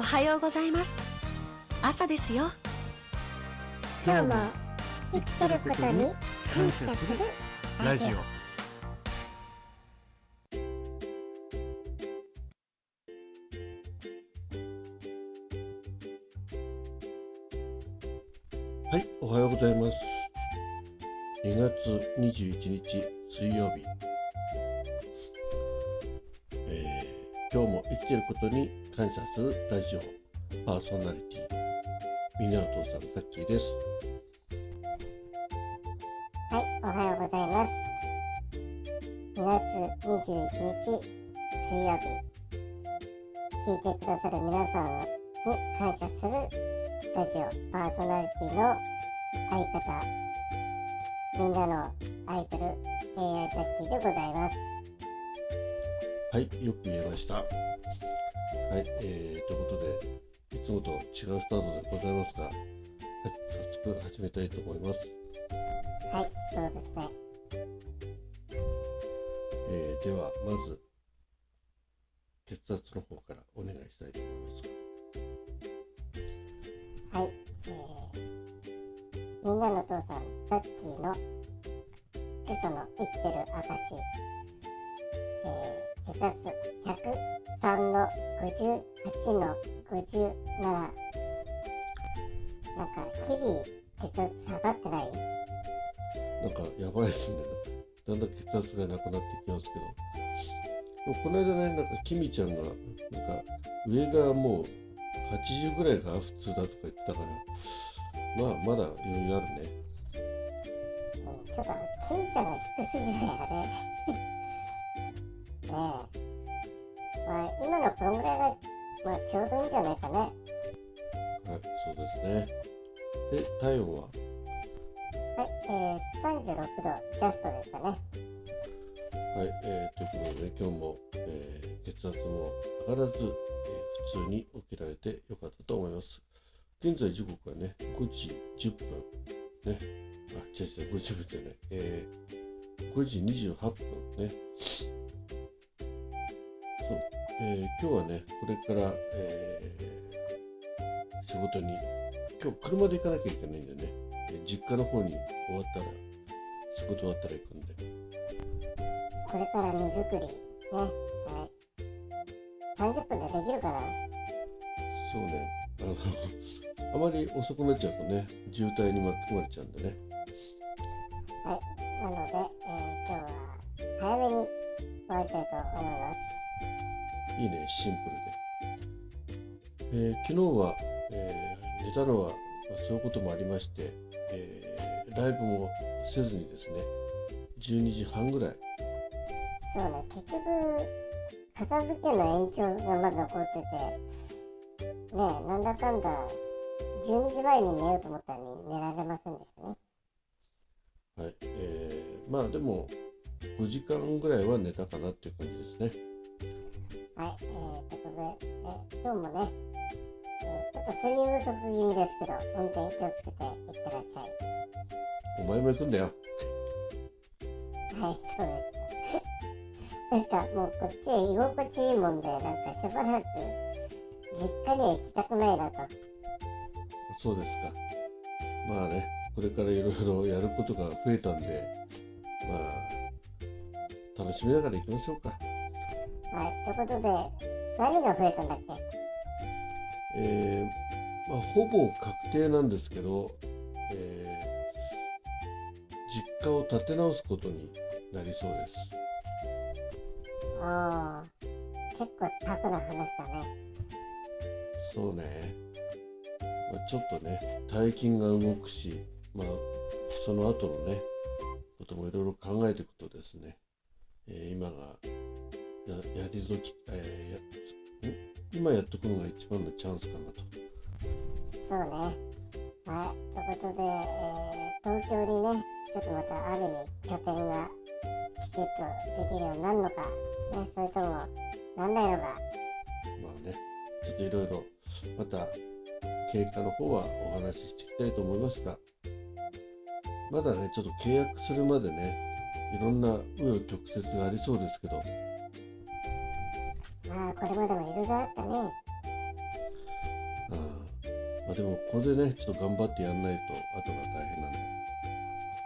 おはようございます。朝ですよ。今日も生きてることに感謝するラジオ。はい、おはようございます。2月21日水曜日、えー今日も生きていることに感謝するラジオパーソナリティみんなのお父さんザッキーです。はい、おはようございます2月21日水曜日聞いてくださる皆さんに感謝するラジオパーソナリティの相方みんなのアイドル AI ジャッキーでございますはい、よく言えました。はい、えー、ということで、いつもと違うスタートでございますが、はい早速始めたいと思います。はいそうですねえーでは、まず、血圧の方からお願いしたいと思います。はい、えー、みんなのお父さんザッキーの今朝の生きてる証、えー血圧103の58の57なんか日々血圧下がってないなんかやばいですね。だんだん血圧がなくなってきますけど。この間ね、なんかキミちゃんが、なんか上がもう80ぐらいが普通だとか言ってたから、まあまだ余裕あるね。うんちょっとキミちゃんが低すぎるよね。ねえ。まあ今のこのぐらいが、まあ、ちょうどいいんじゃないかね。はい、そうですね。で、体温は？はい、えー、36度ジャストでしたね。はい、えー、ということでね、今日も、えー血圧も上がらず、えー普通に起きられてよかったと思います。現在時刻はね、5時10分。ね。あ、違う違う、5時10分じゃない。えー、5時28分ね。えー今日はね、これから、えー仕事に、今日車で行かなきゃいけないんでね、えー実家の方に終わったら、仕事終わったら行くんで、これから荷造り。ね。はい。30分でできるかな？そうね、あの、あまり遅くなっちゃうとね、渋滞に巻き込まれちゃうんでね。はい。なので、えー今日は早めに終わりたいと思います。いいね、シンプルで。えー昨日は、えー寝たのは、まあそういうこともありまして、えーライブもせずにですね、12時半ぐらい、そうね、結局、片付けの延長がまだ残ってて、ねえ、なんだかんだ、12時前に寝ようと思ったのに寝られませんでしたね。はい、えーまあでも、5時間ぐらいは寝たかなっていう感じですね。はい、えー、ということで、えー今日もね、えーちょっと睡眠不足気味ですけど、運転気をつけていってらっしゃい。お前も行くんだよ。はい、そうです。なんかもうこっち居心地いいもんで、なんかしばらく実家には行きたくないなと。そうですか。まあね、これからいろいろやることが増えたんで、まあ、楽しみながら行きましょうか。はい、ということで、何が増えたんだっけ？えーまあ、ほぼ確定なんですけど、えー実家を建て直すことになりそうです。おー、結構タフな話だね。そうね。まあ、ちょっとね、大金が動くし、まあ、その後のね、こともいろいろ考えていくとですね、えー今がややり時、えーやん？今やっとくのが一番のチャンスかなと。そうね。はい、ということで、えー東京にね、ちょっとまたある意味拠点がきちっとできるようになるのか、ね、それともなんないのか、まあね、ちょっといろいろ、また、経過の方はお話ししていきたいと思いますが、まだね、ちょっと契約するまでね、いろんな紆余曲折がありそうですけど、まあこれまでもいろいろあったね。うんまあ、でもここでねちょっと頑張ってやんないと後が大変なんで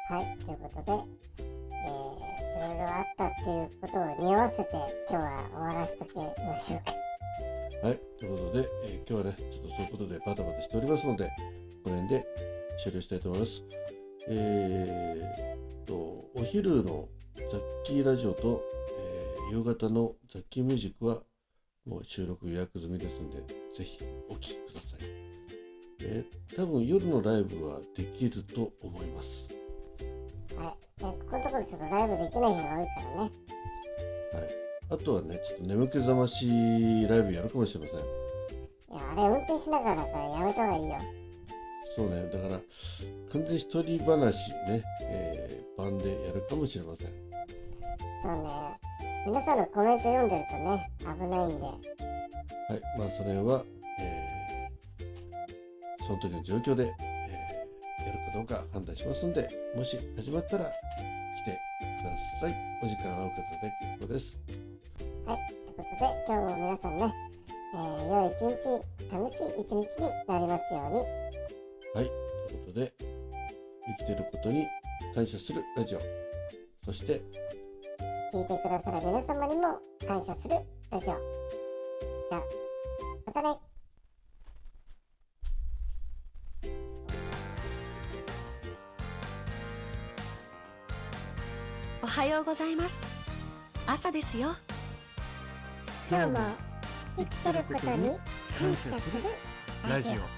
はい、ということで、えー、いろいろあったっていうことを匂わせて今日は終わらせときましょうか。はい、ということで、えー今日はね、ちょっとそういうことでバタバタしておりますので、この辺で終了したいと思います。えーっと、お昼のザッキーラジオと、えー夕方のザッキーミュージックはもう収録予約済みですので、ぜひお聴きください。えー多分夜のライブはできると思います。はい、でここのところちょっとライブできない日が多いからね。はい。あとはね、ちょっと眠気覚ましライブやるかもしれません。いや、あれ運転しながらだからやめた方がいいよ。そうね、だから完全に一人話ね、えー、版でやるかもしれません。そうね、皆さんのコメント読んでるとね、危ないんで、はい、まあそれは、えーその時の状況で、えーやるかどうか判断しますんで、もし始まったら来てください。お時間合う方で結構です。はい、ということで今日も皆さんね、えー良い一日、楽しい一日になりますように。はい、ということで、生きてることに感謝するラジオ。そして、聞いてくださる皆様にも感謝するラジオ。じゃあ、またね。おはようございます朝ですよ今日も生きてることに感謝するラジオ。